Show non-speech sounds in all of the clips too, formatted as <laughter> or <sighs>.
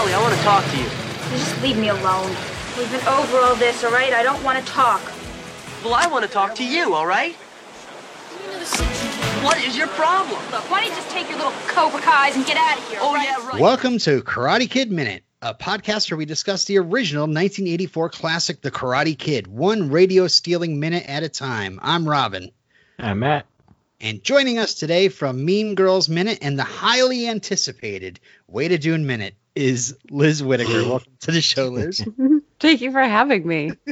Ali, I want to talk to you. Just leave me alone. We've been over all this, all right? I don't want to talk. Well, I want to talk to you, all right? What is your problem? Look, why don't you just take your little Cobra Kai's and get out of here? Oh, right? yeah, right. Welcome to Karate Kid Minute, a podcast where we discuss the original 1984 classic, The Karate Kid, one radio stealing minute at a time. I'm Robin. I'm Matt. And joining us today from Mean Girls Minute and the highly anticipated Way to Dune Minute is Liz Whitaker. <gasps> Welcome to the show, Liz. <laughs> Thank you for having me. <laughs>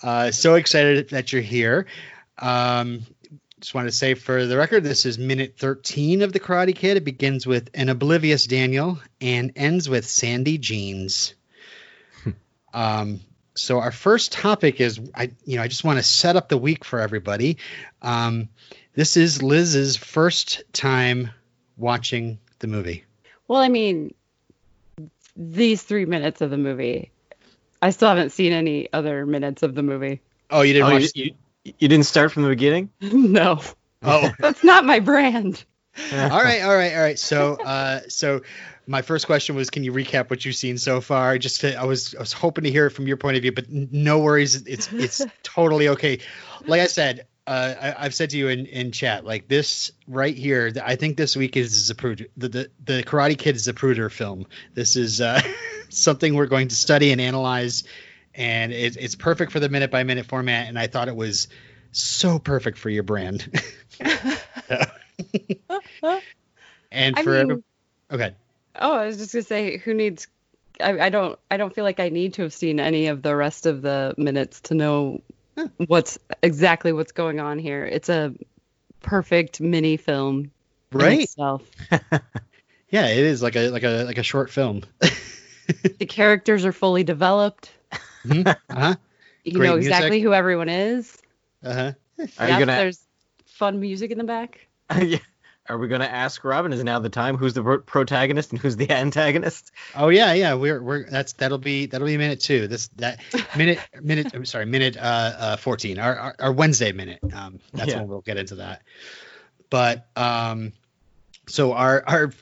Uh, so excited that you're here. Um, just want to say for the record, this is minute 13 of The Karate Kid. It begins with an oblivious Daniel and ends with Sandy Jeans. <laughs> um, so our first topic is, I you know, I just want to set up the week for everybody. Um, this is Liz's first time watching the movie. Well, I mean, these three minutes of the movie. I still haven't seen any other minutes of the movie. Oh, you didn't Oh, watch? you, you, you didn't start from the beginning? <laughs> no, oh, <laughs> that's not my brand. <laughs> all right, all right, all right. So, uh, so my first question was, can you recap what you've seen so far? Just to, I was, I was hoping to hear it from your point of view, but n- no worries. It's, it's totally okay. Like I said, uh, I, I've said to you in, in chat, like this right here. I think this week is Zapruder. The, the the Karate Kid is Zapruder film. This is uh, <laughs> something we're going to study and analyze, and it, it's perfect for the minute by minute format. And I thought it was so perfect for your brand. <laughs> <laughs> and I for mean, every- okay. oh, I was just gonna say, who needs? I, I don't. I don't feel like I need to have seen any of the rest of the minutes to know what's exactly what's going on here. It's a perfect mini film. in Right. itself. <laughs> Yeah, it is like a like a like a short film. <laughs> The characters are fully developed. Uh huh. You Great know music. exactly who everyone is. Uh huh. Are Yep, you gonna There's fun music in the back. <laughs> Yeah. Are we gonna ask Robin? Is now the time? Who's the pro- protagonist and who's the <laughs> antagonist? Oh yeah, yeah. We're we're that's that'll be that'll be minute two. This that minute minute. I'm sorry, minute uh, uh fourteen. Our, our our Wednesday minute. Um, that's Yeah. when we'll get into that. But um, so our our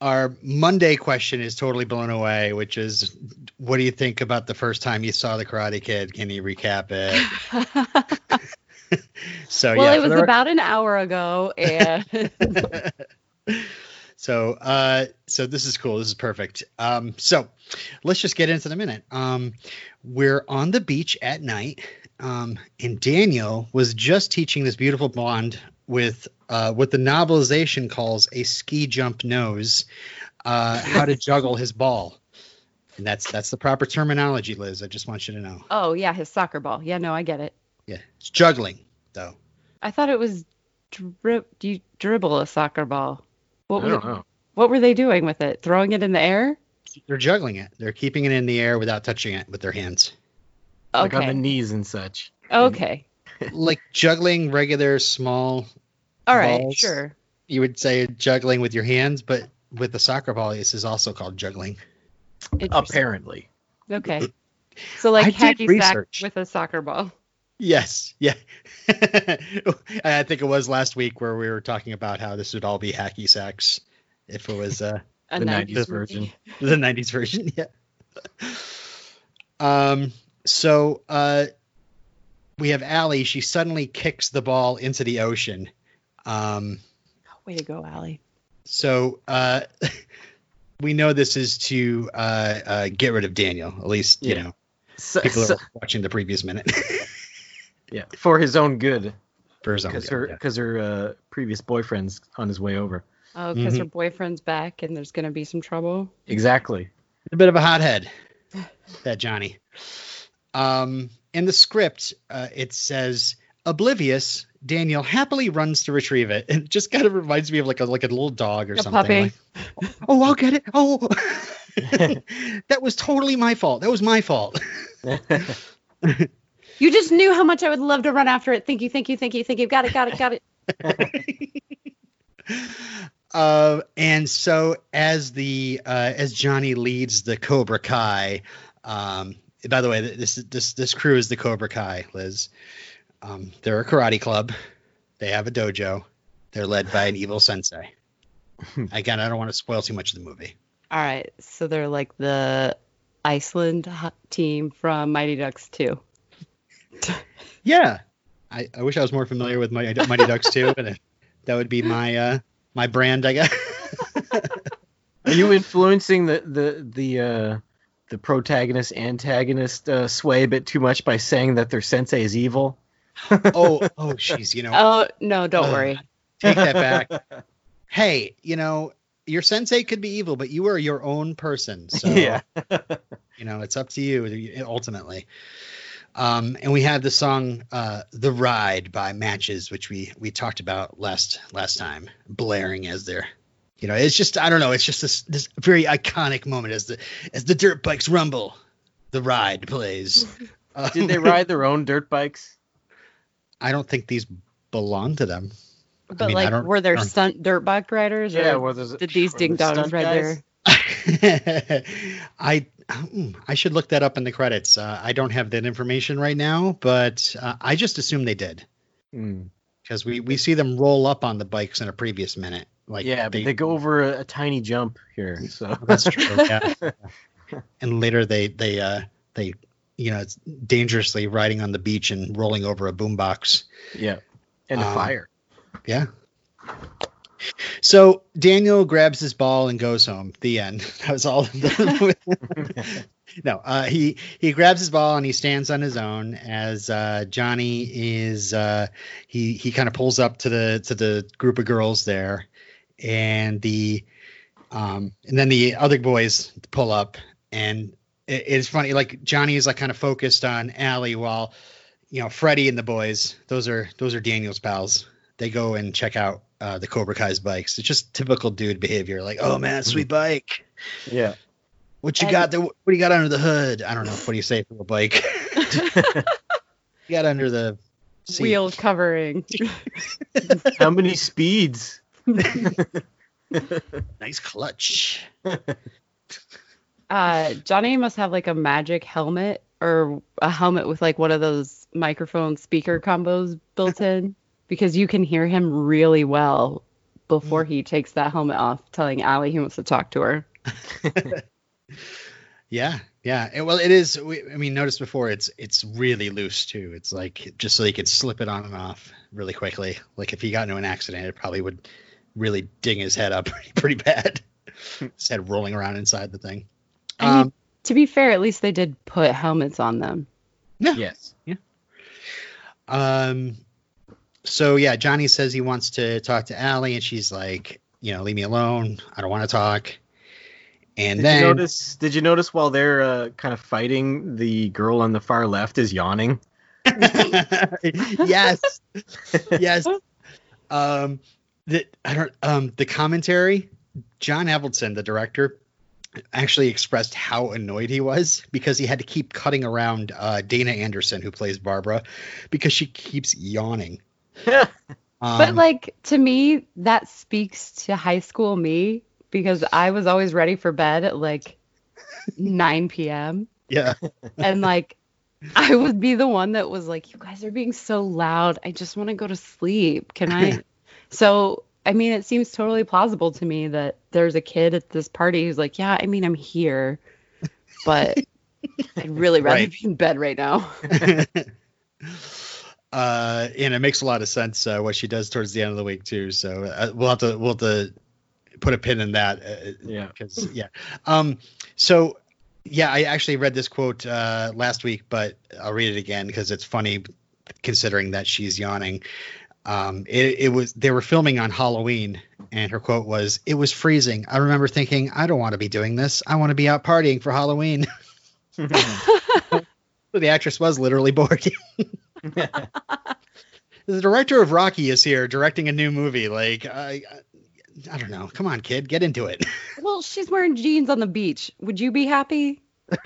our Monday question is totally blown away, which is, what do you think about the first time you saw the Karate Kid? Can you recap it? <laughs> <laughs> So well, yeah, it was about an hour ago, and <laughs> so uh so this is cool. This is perfect. Um so let's just get into the minute. Um we're on the beach at night um and daniel was just teaching this beautiful blonde with uh what the novelization calls a ski jump nose uh how to <laughs> juggle his ball. And that's that's the proper terminology liz. I just want you to know. Oh yeah, his soccer ball. Yeah, no, I get it. Yeah it's juggling though I thought it was drib. Do you dribble a soccer ball? What I were don't know. what were they doing with it? Throwing it in the air? they're juggling it they're keeping it in the air without touching it with their hands Like on the knees and such. Okay. <laughs> like juggling regular small All right. balls. Sure. you would say juggling with your hands, but with the soccer ball, this is also called juggling. Apparently. Okay. So like I did hacky sack research. with a soccer ball. Yes, yeah. <laughs> I think it was last week where we were talking about how this would all be hacky sacks if it was uh, <laughs> A The 90s 90s version. the '90s version. <laughs> Yeah. Um. So, uh, we have Ali. She suddenly kicks the ball into the ocean. Um. Way to go, Ali. So, uh, we know this is to uh, uh, get rid of Daniel. At least, you know, So, people so- are watching the previous minute. Yeah, for his own good, for his own because good, her yeah. because her uh, previous boyfriend's on his way over. Oh, because Mhm. her boyfriend's back and there's gonna be some trouble. Exactly. a bit of a hothead, that Johnny. Um, in the script, uh, it says oblivious. Daniel happily runs to retrieve it. <laughs> It just kind of reminds me of like a like a little dog or A something. puppy. like, oh, I'll get it. Oh, <laughs> that was totally my fault. That was my fault. <laughs> You just knew how much I would love to run after it. Thank you, thank you, thank you, thank you. Got it, got it, got it. <laughs> Uh, and so as the uh, as Johnny leads the Cobra Kai, um, by the way, this this this crew is the Cobra Kai, Liz. Um, they're a karate club. They have a dojo. They're led by an evil sensei. <laughs> Again, I don't want to spoil too much of the movie. All right, so they're like the Iceland team from Mighty Ducks 2. <laughs> Yeah, I, I wish I was more familiar with Mighty, Mighty Ducks too, but that would be my uh my brand, I guess. <laughs> Are you influencing the the the uh, the protagonist antagonist uh, sway a bit too much by saying that their sensei is evil? <laughs> oh, oh, jeez, you know, Oh, no, don't Uh, worry. take that back. hey, you know, your sensei could be evil, but you are your own person, so yeah. you know it's up to you ultimately. Um, and we have the song uh, "The Ride" by Matches, which we we talked about last last time, blaring as their, you know, it's just I don't know, it's just this this very iconic moment as the as the dirt bikes rumble, the ride plays. Uh, <laughs> Did they ride their own dirt bikes? I don't think these belong to them. But mean, I like, don't- were there stunt dirt bike riders? Yeah, or well, did these ding dongs stunt ride there? <laughs> I I should look that up in the credits. Uh, I don't have that information right now, but uh, I just assume they did Hmm. because we we see them roll up on the bikes in a previous minute. Like yeah, but they go over a, a tiny jump here. So <laughs> That's true. Yeah. <laughs> and later they they uh they you know it's dangerously riding on the beach and rolling over a boombox. yeah, and Um, fire. Yeah. So Daniel grabs his ball and goes home. The end. <laughs> That was all. <laughs> no, uh, he he grabs his ball and he stands on his own as uh, Johnny is. Uh, he he kind of pulls up to the to the group of girls there, and the um and then the other boys pull up and it, it's funny. Like Johnny is like kind of focused on Ali while you know Freddie and the boys. Those are those are Daniel's pals they go and check out uh, the Cobra Kai's bikes. It's just typical dude behavior. Like, oh man, sweet bike. Yeah. What you And- got there? What do you got under the hood? I don't know. What do you say for a bike? <laughs> you got under the seat. Wheel covering. <laughs> How many speeds? <laughs> Nice clutch. Uh, Johnny must have like a magic helmet or a helmet with like one of those microphone speaker combos built in because you can hear him really well before he takes that helmet off, telling Ali he wants to talk to her. <laughs> Yeah, yeah. And, well, it is. We, I mean, notice before it's it's really loose too. It's like just so he could slip it on and off really quickly. Like if he got into an accident, it probably would really ding his head up <laughs> pretty, pretty bad. his head rolling around inside the thing. I mean, Um, to be fair, at least they did put helmets on them. Yeah. yes. Yeah. Um, so yeah, Johnny says he wants to talk to Ali, and she's like, you know, leave me alone. I don't want to talk. And Did then you notice? Did you notice while they're uh, kind of fighting, the girl on the far left is yawning? <laughs> yes, yes. Um, the I don't um the commentary. John Avildsen, the director, actually expressed how annoyed he was because he had to keep cutting around uh, Dana Anderson, who plays Barbara, because she keeps yawning. <laughs> But Um, like to me, that speaks to high school me because I was always ready for bed at like 9 p.m. yeah, and like I would be the one that was like, "You guys are being so loud. I just want to go to sleep. Can I?" <laughs> so I mean, it seems totally plausible to me that there's a kid at this party who's like, "Yeah, I mean, I'm here, but <laughs> I'd really rather Right. be in bed right now." Uh, and it makes a lot of sense uh, what she does towards the end of the week too. So uh, we'll have to we'll have to put a pin in that. Uh, Yeah. because yeah. Um. So yeah, I actually read this quote uh, last week, but I'll read it again because it's funny considering that she's yawning. Um, it, it was they were filming on Halloween, and her quote was, "It was freezing. I remember thinking, I don't want to be doing this. I want to be out partying for Halloween." <laughs> <laughs> So the actress was literally <laughs> bored. <laughs> the director of Rocky is here directing a new movie. Like, I, I, I don't know. Come on, kid, get into it. <laughs> well, she's wearing jeans on the beach. Would you be happy? <laughs>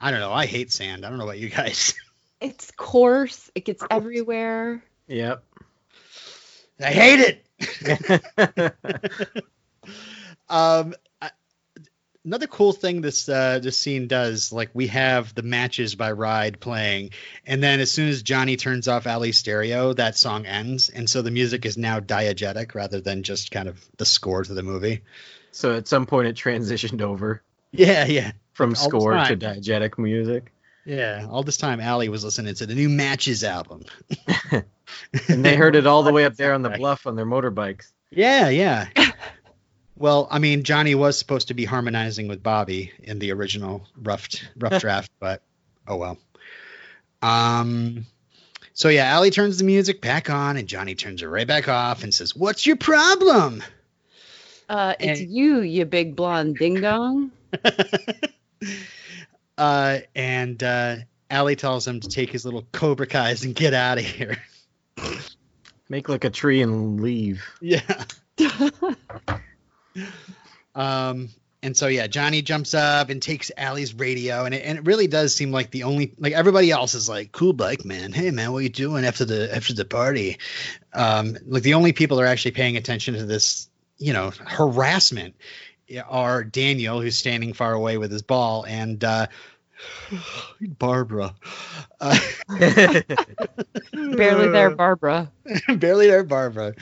I don't know. I hate sand. I don't know about you guys. It's coarse. It gets everywhere. yep. I hate it. um, I, another cool thing this uh, this scene does, like we have the matches by Ride playing, and then as soon as Johnny turns off Ali's stereo, that song ends, and so the music is now diegetic rather than just kind of the score to the movie. So at some point it transitioned over Yeah, yeah, from All score to diegetic music. yeah. All this time, Ali was listening to the new Matches album. <laughs> And they heard it all the way up there on the <laughs> bluff on their motorbikes. Yeah, yeah. Well, I mean, Johnny was supposed to be harmonizing with Bobby in the original rough rough <laughs> draft, but oh well. Um so yeah, Ali turns the music back on and Johnny turns it right back off and says, "What's your problem?" Uh, it's And- you, you big blonde ding dong. <laughs> uh and uh Ali tells him to take his little Cobra Kais and get out of here. Make like a tree and leave. <laughs> Yeah. Um, and so yeah, Johnny jumps up and takes Ali's radio, and it, and it really does seem like the only like everybody else is like, "Cool bike man, hey man, what are you doing after the after the party?" Um, like the only people that are actually paying attention to this, you know, harassment are Daniel, who's standing far away with his ball, and uh, <sighs> Barbara. Uh, <laughs> Barely there, Barbara. <laughs> barely there, Barbara.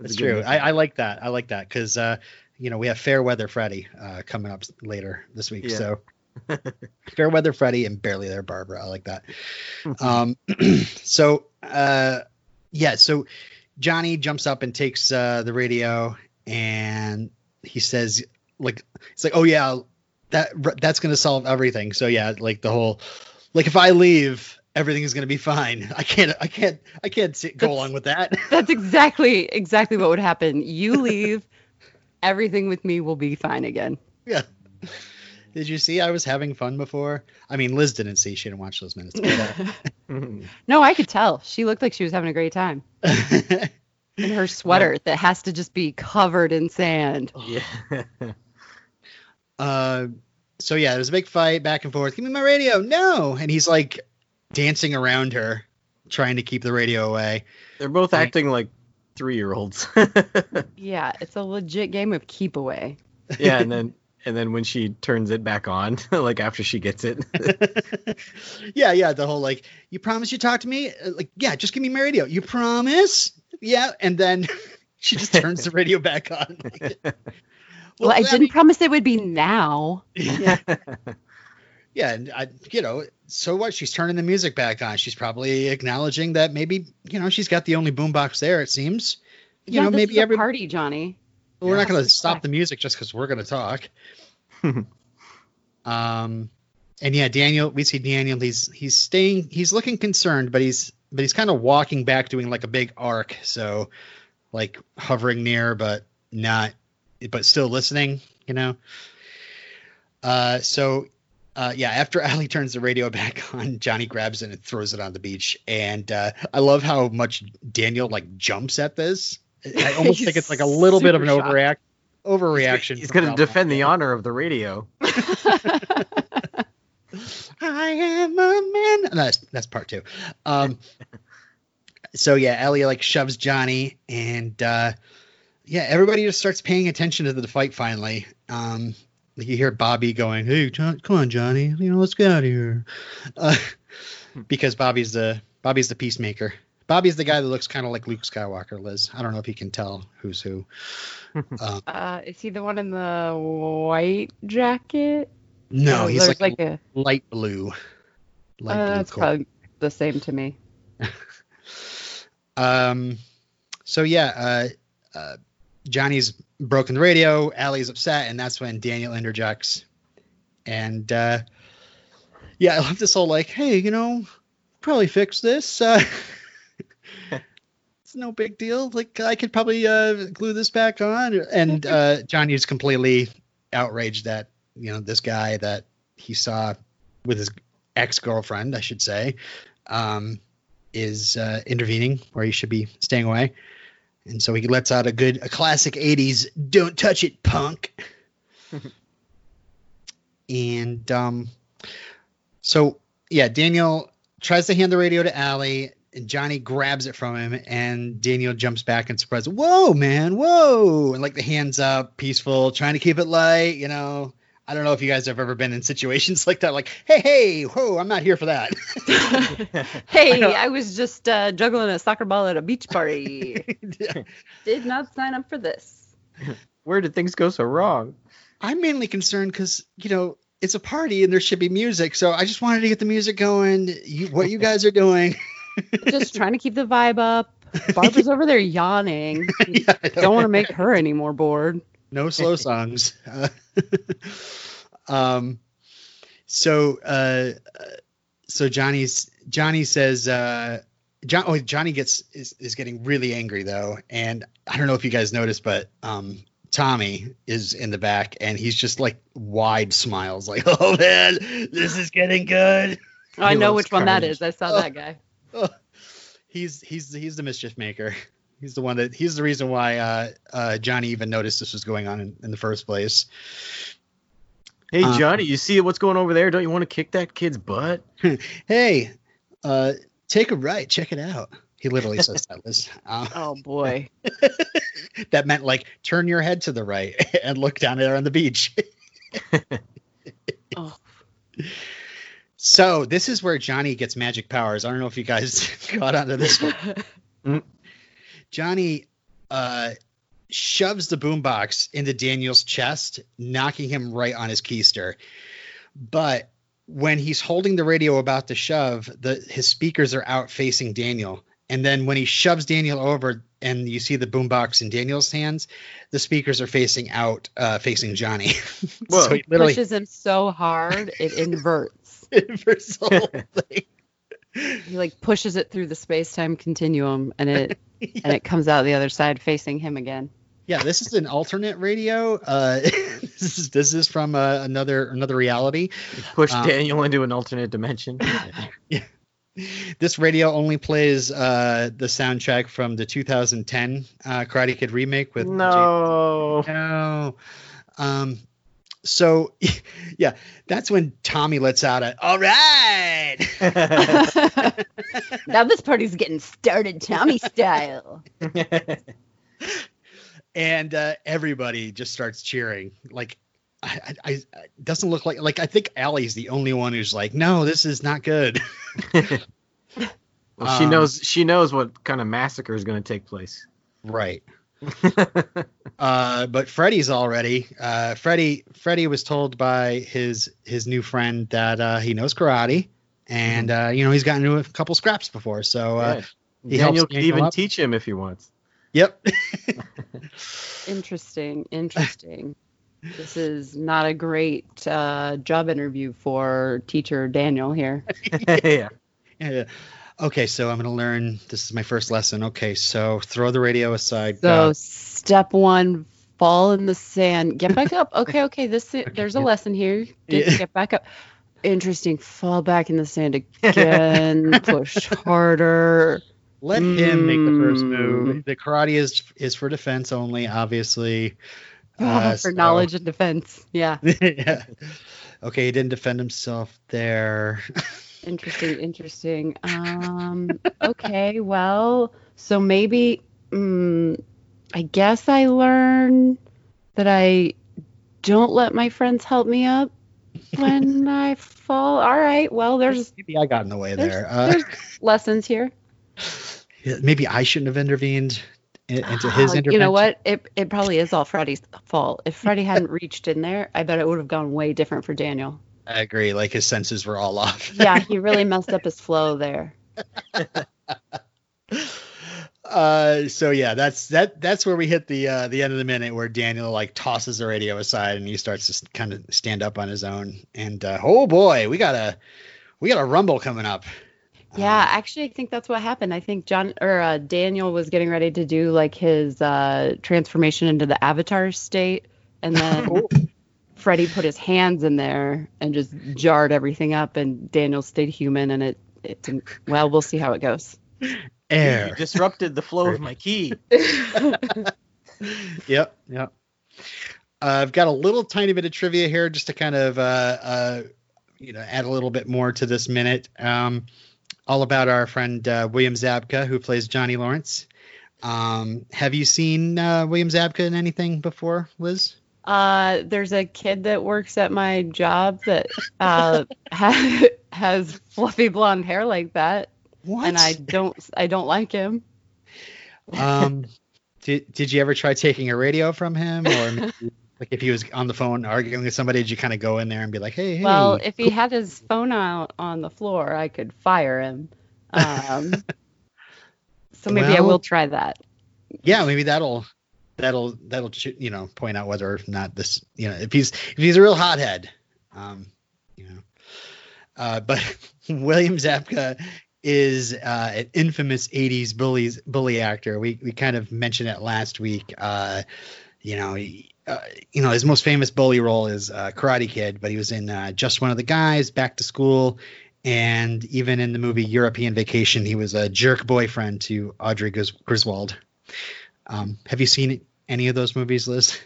That's That's true. I, I like that. I like that because uh, you know we have Fairweather Freddy uh, coming up later this week. Yeah. So <laughs> Fairweather Freddy and barely there Barbara. I like that. <laughs> um, <clears throat> so uh, yeah, so Johnny jumps up and takes uh, the radio and he says like it's like oh yeah that that's gonna solve everything. So yeah, like the whole like if I leave. Everything is going to be fine. I can't. I can't. I can't sit, go That's- along with that. <laughs> That's exactly exactly what would happen. You leave, everything with me will be fine again. Yeah. Did you see I was having fun before? I mean, Liz didn't see. She didn't watch those minutes. <laughs> But, no, I could tell. She looked like she was having a great time. <laughs> uh, In her sweater that has to just be covered in sand. yeah. uh, so yeah, there's a big fight back and forth. Give me my radio. No. And he's like dancing around her, trying to keep the radio away. They're both Right. acting like three year olds. <laughs> Yeah, it's a legit game of keep away. yeah, and <laughs> then and then when she turns it back on, <laughs> like after she gets it. yeah, yeah. The whole like, you promise you talk to me? Uh, Like, yeah, just give me my radio. You promise? Yeah. And then she just turns the radio back on. Well, I that didn't promise it would be now. yeah. Yeah, and I, you know, so what? She's turning the music back on. She's probably acknowledging that maybe, you know, she's got the only boombox there. It seems. You yeah, know, this maybe is a every party, Johnny. we're not going to stop the music just because we're going to talk. <laughs> um, and yeah, Daniel, we see Daniel. He's he's staying. He's looking concerned, but he's but he's kind of walking back, doing like a big arc. So, like hovering near, but not, but still listening. You know. Uh, so. Uh, yeah, after <laughs> Ali turns the radio back on, Johnny grabs it and throws it on the beach. And uh, I love how much Daniel like jumps at this. I <laughs> almost think it's like a little bit of an super shocked. overreact overreaction. He's going to defend the honor of the radio. <laughs> I am a man. No, that's that's part two. Um, so yeah, Ellie like shoves Johnny, and uh, yeah, everybody just starts paying attention to the fight finally. Um, like you hear Bobby going, "Hey, John, come on, Johnny, you know, let's get out of here," uh, because Bobby's the Bobby's the peacemaker. Bobby's the guy that looks kind of like Luke Skywalker. Liz, I don't know if you can tell who's who. <laughs> Um, Uh, is he the one in the white jacket? no, he's like, like a. light blue. Light Uh, blue that's coat. probably the same to me. <laughs> Um, so yeah, uh, uh, Johnny's broken the radio. Ali's upset, and that's when Daniel interjects. And uh, yeah, I love this whole like, hey, you know, probably fix this. Uh, <laughs> it's no big deal. Like I could probably uh, glue this back on. And <laughs> uh, Johnny's completely outraged that you know this guy that he saw with his ex girlfriend, I should say. Um, is uh, intervening where he should be staying away. And so he lets out a good, a classic 80s, don't touch it, punk. <laughs> and um, so, yeah, Daniel tries to hand the radio to Ali. and Johnny grabs it from him, and Daniel jumps back in surprise. Whoa, man! Whoa! And like the hands up, peaceful, trying to keep it light. You know, I don't know if you guys have ever been in situations <laughs> like that. Like, hey, hey, whoa! I'm not here for that. <laughs> <laughs> hey, know. I, was just uh, juggling a soccer ball at a beach party. Did not sign up for this. Where did things go so wrong? I'm mainly concerned because you know it's a party and there should be music, so I just wanted to get the music going. You, what you guys are doing? Just trying to keep the vibe up. Barbara's over there yawning. Yeah, I know. Don't want to make her any more bored. No slow <laughs> songs. Uh, <laughs> um, so uh, so Johnny's Johnny says uh, John oh Johnny gets is, is getting really angry though, and I don't know if you guys noticed, but um, Tommy is in the back and he's just like wide smiles, like <laughs> oh man, this is getting good. I He know which one that is. I saw Oh. that guy. he's he's he's the mischief maker. He's the one that he's the reason why uh, uh, Johnny even noticed this was going on in, in the first place. Hey Uh, Johnny, you see what's going over there? Don't you want to kick that kid's butt? <laughs> Hey, uh, take a right, check it out. He literally says that, was. Uh, <laughs> Oh boy. <laughs> that meant like turn your head to the right and look down there on the beach. Oh. So this is where Johnny gets magic powers. I don't know if you guys caught onto this one. Johnny uh, shoves the boombox into Daniel's chest, knocking him right on his keister. But when he's holding the radio about to shove, the his speakers are out facing Daniel. And then when he shoves Daniel over and you see the boombox in Daniel's hands, the speakers are facing out, uh, facing Johnny. <laughs> Whoa. so he literally Pushes him so hard it inverts. <laughs> inverts the whole <laughs> thing. He like pushes it through the space time continuum and it <laughs> and it comes out the other side facing him again. Yeah, this is an alternate radio. Uh, <laughs> this is this is from uh, another another reality. Push Um, Daniel into an alternate dimension. <laughs> This radio only plays uh, the soundtrack from the 2010 uh, Karate Kid remake with no. No. Um, so <laughs> yeah, that's when Tommy lets out a all right. <laughs> now this party's getting started Tommy style. <laughs> and uh, everybody just starts cheering. Like, I, I, I doesn't look like like I think Ali's the only one who's like, no, this is not good. well, she Um, knows she knows what kind of massacre is going to take place. right. <laughs> Uh, but Freddy's already. Uh, Freddy Freddy was told by his his new friend that uh, he knows karate, and uh, you know he's gotten into a couple scraps before. So uh, Yeah. he Daniel helps could even up. teach him if he wants. yep. <laughs> Interesting, interesting. This is not a great uh, job interview for teacher Daniel here. <laughs> yeah. Yeah. Okay, so I'm gonna learn. This is my first lesson. Okay, so throw the radio aside. So go. step one, fall in the sand. Get back up. Okay, <laughs> okay. This there's a lesson here. Get, Yeah. get back up. Interesting. Fall back in the sand <laughs> again. push harder. Let him make the first Mm. move. The karate is is for defense only, obviously. <laughs> Uh, for so- knowledge and defense. Yeah. yeah. Okay, he didn't defend himself there. Interesting. Interesting. Um. Okay. Well. So maybe. Mm, I guess I learn that I don't let my friends help me up when <laughs> I fall. All right. Well, there's maybe I got in the way there. Uh, there's lessons here. maybe I shouldn't have intervened in- into Ah, his intervention. you know what? It it probably is all Freddy's fault. If Freddy hadn't reached in there, I bet it would have gone way different for Daniel. I agree. Like his senses were all <laughs> off. Yeah, he really messed up his flow there. <laughs> uh so yeah that's that that's where we hit the uh the end of the minute where daniel like tosses the radio aside and he starts to kind of stand up on his own and uh oh boy we got a we got a rumble coming up Yeah, actually, I think that's what happened. I think John or uh, Daniel was getting ready to do like his uh, transformation into the Avatar state, and then <laughs> Freddy put his hands in there and just jarred everything up, and Daniel stayed human, and it it didn't. Well, we'll see how it goes. You disrupted the flow of my <laughs> key. <laughs> yep yep uh, i've got a little tiny bit of trivia here just to kind of uh uh you know add a little bit more to this minute um all about our friend uh, William Zabka, who plays Johnny Lawrence. Um, have you seen uh, William Zabka in anything before, Liz? Uh, there's a kid that works at my job that uh, <laughs> ha- has fluffy blonde hair like that, What? and I don't I don't like him. um, <laughs> did did you ever try taking a radio from him, or maybe, like if he was on the phone arguing with somebody, did you kind of go in there and be like, hey, hey? Well, if he had his phone out on the floor, I could fire him. <laughs> Um, so maybe I will try that. yeah, maybe that'll that'll that'll you know point out whether or not this you know if he's if he's a real hothead, um, you know. Uh, but <laughs> William Zabka is uh, an infamous '80s bullies bully actor. We we kind of mentioned it last week. Uh, you know, he, uh, you know his most famous bully role is uh, Karate Kid, but he was in uh, Just One of the Guys, Back to School, and even in the movie European Vacation, he was a jerk boyfriend to Audrey Gris- Griswold. Um, have you seen any of those movies, Liz?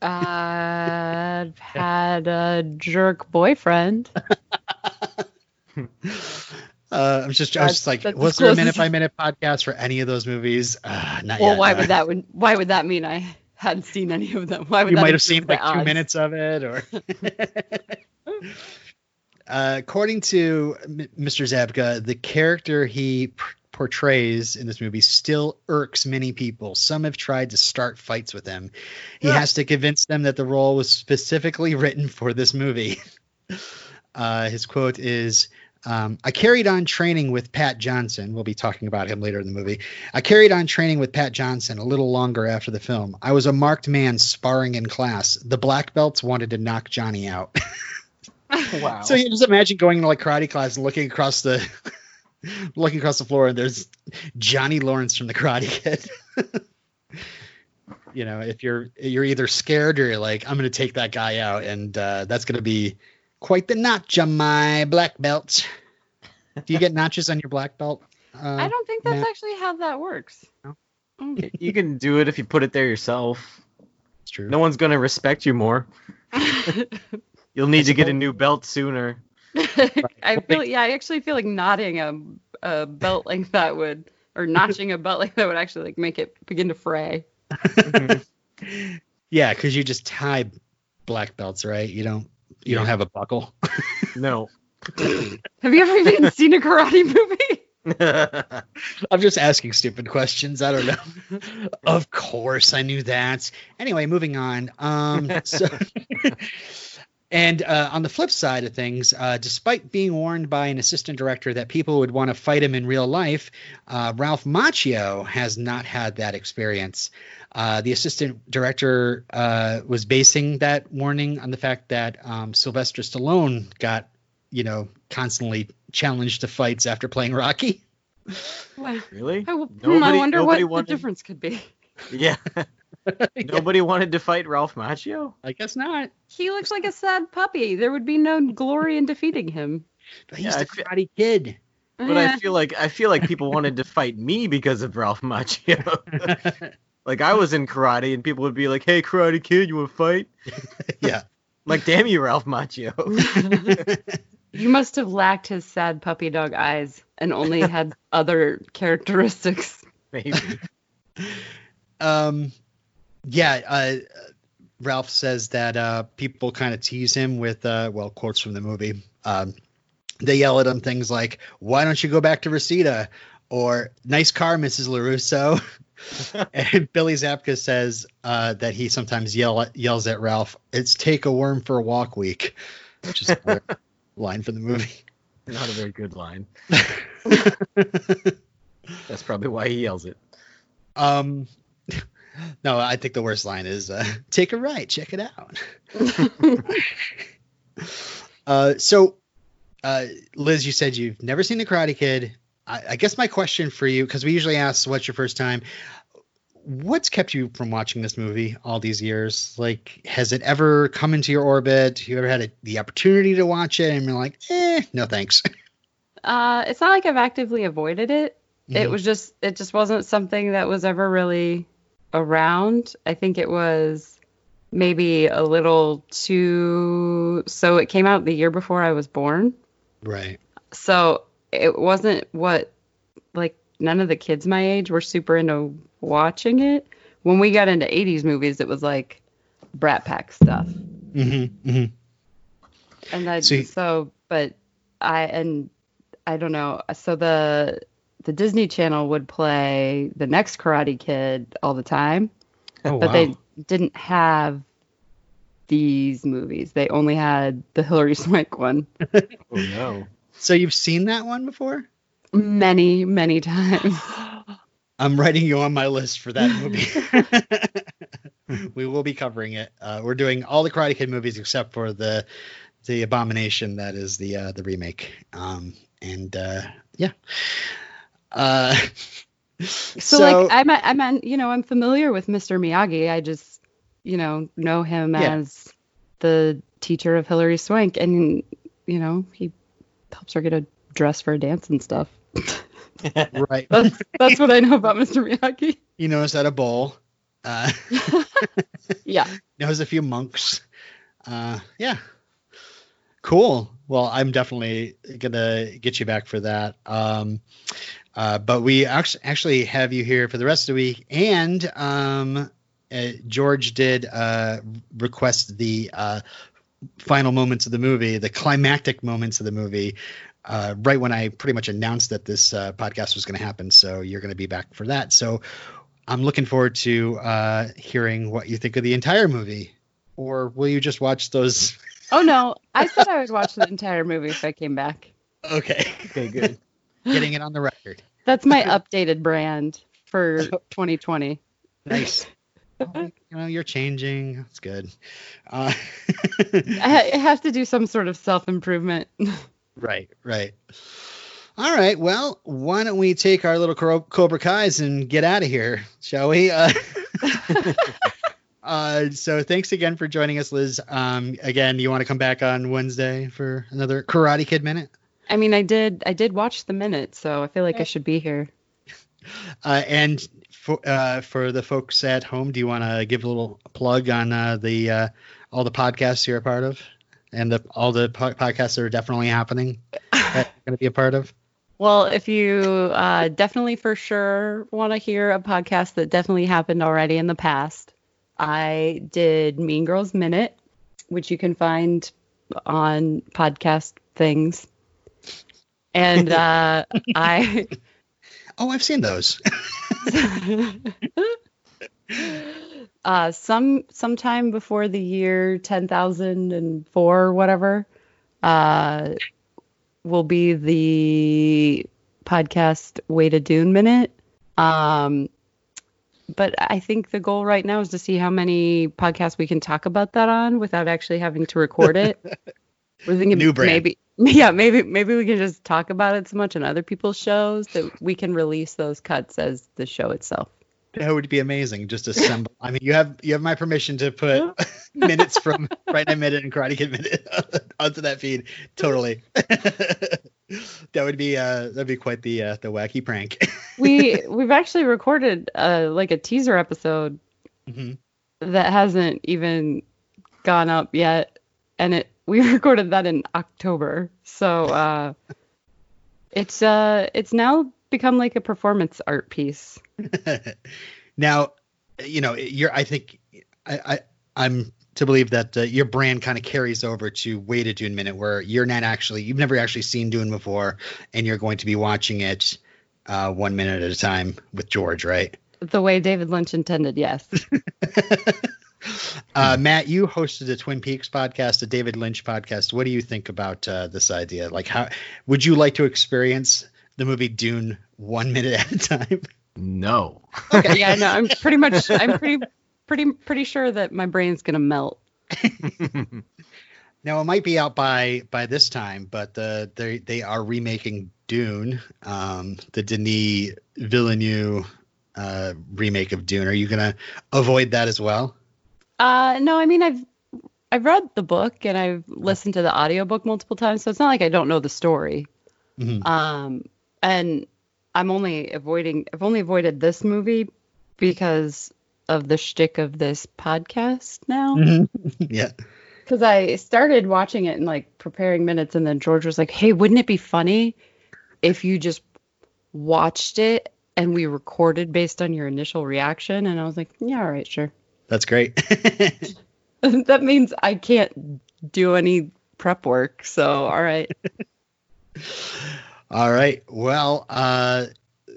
I've had a jerk boyfriend. <laughs> Uh, I'm just, I was just like, was there a minute by minute podcast for any of those movies? Uh, not Well, yet. why no. would that would why would that mean I hadn't seen any of them? Why would you might have seen like two odds? minutes of it, or. <laughs> <laughs> uh, according to M- Mr. Zabka, the character he p- portrays in this movie still irks many people. Some have tried to start fights with him. He Yeah. has to convince them that the role was specifically <laughs> written for this movie. <laughs> Uh, his quote is. Um, I carried on training with Pat Johnson. We'll be talking about him later in the movie. I carried on training with Pat Johnson a little longer after the film. I was a marked man sparring in class. The black belts wanted to knock Johnny out. <laughs> Wow. So you just imagine going to like karate class and looking across the <laughs> looking across the floor and there's Johnny Lawrence from the Karate Kid. <laughs> you know, if you're you're either scared or you're like, I'm gonna take that guy out, and uh, that's gonna be quite the notch on my black belt. Do you get <laughs> notches on your black belt? Uh, I don't think that's Matt? actually how that works. No? Mm. you can do it if you put it there yourself. It's true. No one's gonna respect you more. You'll need to get a new belt sooner. <laughs> I feel yeah, I actually feel like knotting a, a belt like that would or notching a belt like that would actually like make it begin to fray. <laughs> yeah, because you just tie black belts, right? You don't you don't have a buckle. <laughs> No. Have you ever even seen a karate movie? I'm just asking stupid questions. I don't know. of course, I knew that. Anyway, moving on. Um, so, and uh, on the flip side of things, uh, despite being warned by an assistant director that people would want to fight him in real life, uh, Ralph Macchio has not had that experience. Uh, the assistant director uh, was basing that warning on the fact that um, Sylvester Stallone got, you know, constantly challenged to fights after playing Rocky. Wow. really? I, w- hmm, Nobody- I wonder what nobody the difference could be. Yeah. <laughs> <laughs> Nobody wanted to fight Ralph Macchio. I guess not. He looks like a sad puppy. There would be no glory in defeating him. But he's Yeah, the I fe- Karate Kid. But I feel like I feel like people wanted to fight me because of Ralph Macchio. <laughs> like I was in karate and people would be like, "Hey, Karate Kid, you want to fight?" <laughs> yeah. Like, damn you, Ralph Macchio. you must have lacked his sad puppy dog eyes and only had other characteristics. Maybe. um, yeah. Uh, Ralph says that uh, people kind of tease him with, uh, well, quotes from the movie. Um, they yell at him things like, "Why don't you go back to Reseda?" or "Nice car, Mrs. LaRusso." <laughs> and Billy Zabka says uh, that he sometimes yell yells at Ralph, "It's take a worm for a walk week," which is a <laughs> line from the movie. Not a very good line. <laughs> That's probably why he yells it. Um, no, I think the worst line is uh, <laughs> "Take a right, check it out." <laughs> uh, so, uh, Liz, you said you've never seen The Karate Kid. I, I guess my question for you, because we usually ask, "What's your first time?" What's kept you from watching this movie all these years? Like, has it ever come into your orbit? You ever had a, the opportunity to watch it and you're like, "Eh, no thanks." <laughs> Uh, it's not like I've actively avoided it. It Mhm. was just it just wasn't something that was ever really around. I think it was maybe a little too so it came out the year before I was born. right. So it wasn't what like none of the kids my age were super into watching it. When we got into 80s movies, it was like Brat Pack stuff. Mm-hmm, mm-hmm. And I So so but I and I don't know. So the the Disney Channel would play the next Karate Kid all the time, Oh, but wow. they didn't have these movies. They only had the Hilary <laughs> Swank one Oh no. So you've seen that one before? many many times. <gasps> I'm writing you on my list for that movie. <laughs> we will be covering it. Uh, we're doing all the Karate Kid movies except for the the Abomination that is the uh, the remake. Um, and uh, yeah. Uh, <laughs> So, like I'm a- I'm a- you know I'm familiar with Mr. Miyagi. I just you know know him Yeah. as the teacher of Hilary Swank, and you know he helps her get a dress for a dance and stuff. <laughs> right. That's that's what I know about Mr. Miyagi. He knows how to bowl. Uh, <laughs> Yeah. knows a few monks. Uh, yeah. Cool. Well, I'm definitely gonna get you back for that. Um, uh, but we actually have you here for the rest of the week, and um, uh, George did uh, request the uh, final moments of the movie, the climactic moments of the movie, uh, right when I pretty much announced that this uh, podcast was going to happen. So you're going to be back for that. So I'm looking forward to hearing what you think of the entire movie. Or will you just watch those? Oh no, I said I would watch the entire movie if I came back. Okay, Okay, good. getting it on the record. That's my updated brand for 2020. Nice. you know, you're changing. That's good. Uh, I I have to do some sort of self improvement. right, right. All right. Well, why don't we take our little Cobra Cobra Kai's and get out of here, shall we? Uh, <laughs> <laughs> uh, so thanks again for joining us, Liz. Um, again, you want to come back on Wednesday for another Karate Kid minute? I mean, I did I did watch the minute, so I feel like I should be here. <laughs> Uh, and for uh, for the folks at home, do you want to give a little plug on uh, the uh, all the podcasts you're a part of, and the all the po- podcasts that are definitely happening <laughs> that you're going to be a part of? Well, if you uh, definitely for sure want to hear a podcast that definitely happened already in the past, I did Mean Girls Minute, which you can find on podcast things. And uh, <laughs> I Oh, I've seen those. <laughs> uh, some sometime before the year 10,004 or whatever uh, will be the podcast Way to Dune minute. Um, but I think the goal right now is to see how many podcasts we can talk about that on without actually having to record it. <laughs> We're thinking New brand. maybe <laughs> yeah, maybe maybe we can just talk about it so much on other people's shows that we can release those cuts as the show itself. That would be amazing. Just assemble. I mean, you have you have my permission to put <laughs> minutes from Right Now Minute and Karate Kid Minute onto that feed. Totally. <laughs> that would be uh that'd be quite the uh, the wacky prank. <laughs> we we've actually recorded uh like a teaser episode Mhm. that hasn't even gone up yet and it <laughs> we recorded that in October so uh it's uh it's now become like a performance art piece now, you know, you're. I think I, I I'm to believe that uh, your brand kind of carries over to wait a Dune Minute, where you're not actually you've never actually seen Dune before, and you're going to be watching it uh, one minute at a time with George, right? the way David Lynch intended yes <laughs> Uh, Matt, you hosted a Twin Peaks podcast, a David Lynch podcast. What do you think about uh, this idea? Like, how would you like to experience the movie Dune one minute at a time? No. Okay. yeah no I'm pretty much I'm pretty pretty pretty sure that my brain's gonna melt <laughs> Now it might be out by by this time, but the they they are remaking Dune, um, the Denis Villeneuve uh, remake of Dune. Are you gonna avoid that as well? Uh, no, I mean I've I've read the book and I've listened to the audiobook multiple times, so it's not like I don't know the story. Mhm. Um, and I'm only avoiding I've only avoided this movie because of the shtick of this podcast now. <laughs> yeah. Because I started watching it and like preparing minutes, and then George was like, "Hey, wouldn't it be funny if you just watched it and we recorded based on your initial reaction. And I was like, yeah, all right, sure. That's great. <laughs> <laughs> that means I can't do any prep work. So, all right. all right. Well, uh,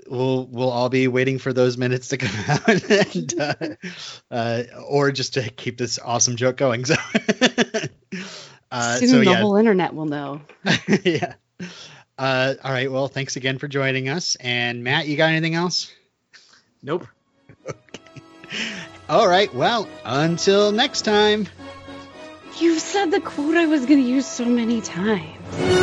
we'll we'll all be waiting for those minutes to come <laughs> out, and, uh, uh, or just to keep this awesome joke going. <laughs> So, uh, Soon so the yeah, whole internet will know. <laughs> yeah. Uh, all right. Well, thanks again for joining us. And Matt, you got anything else? Nope. All right. Well, until next time. You said the quote I was going to use so many times.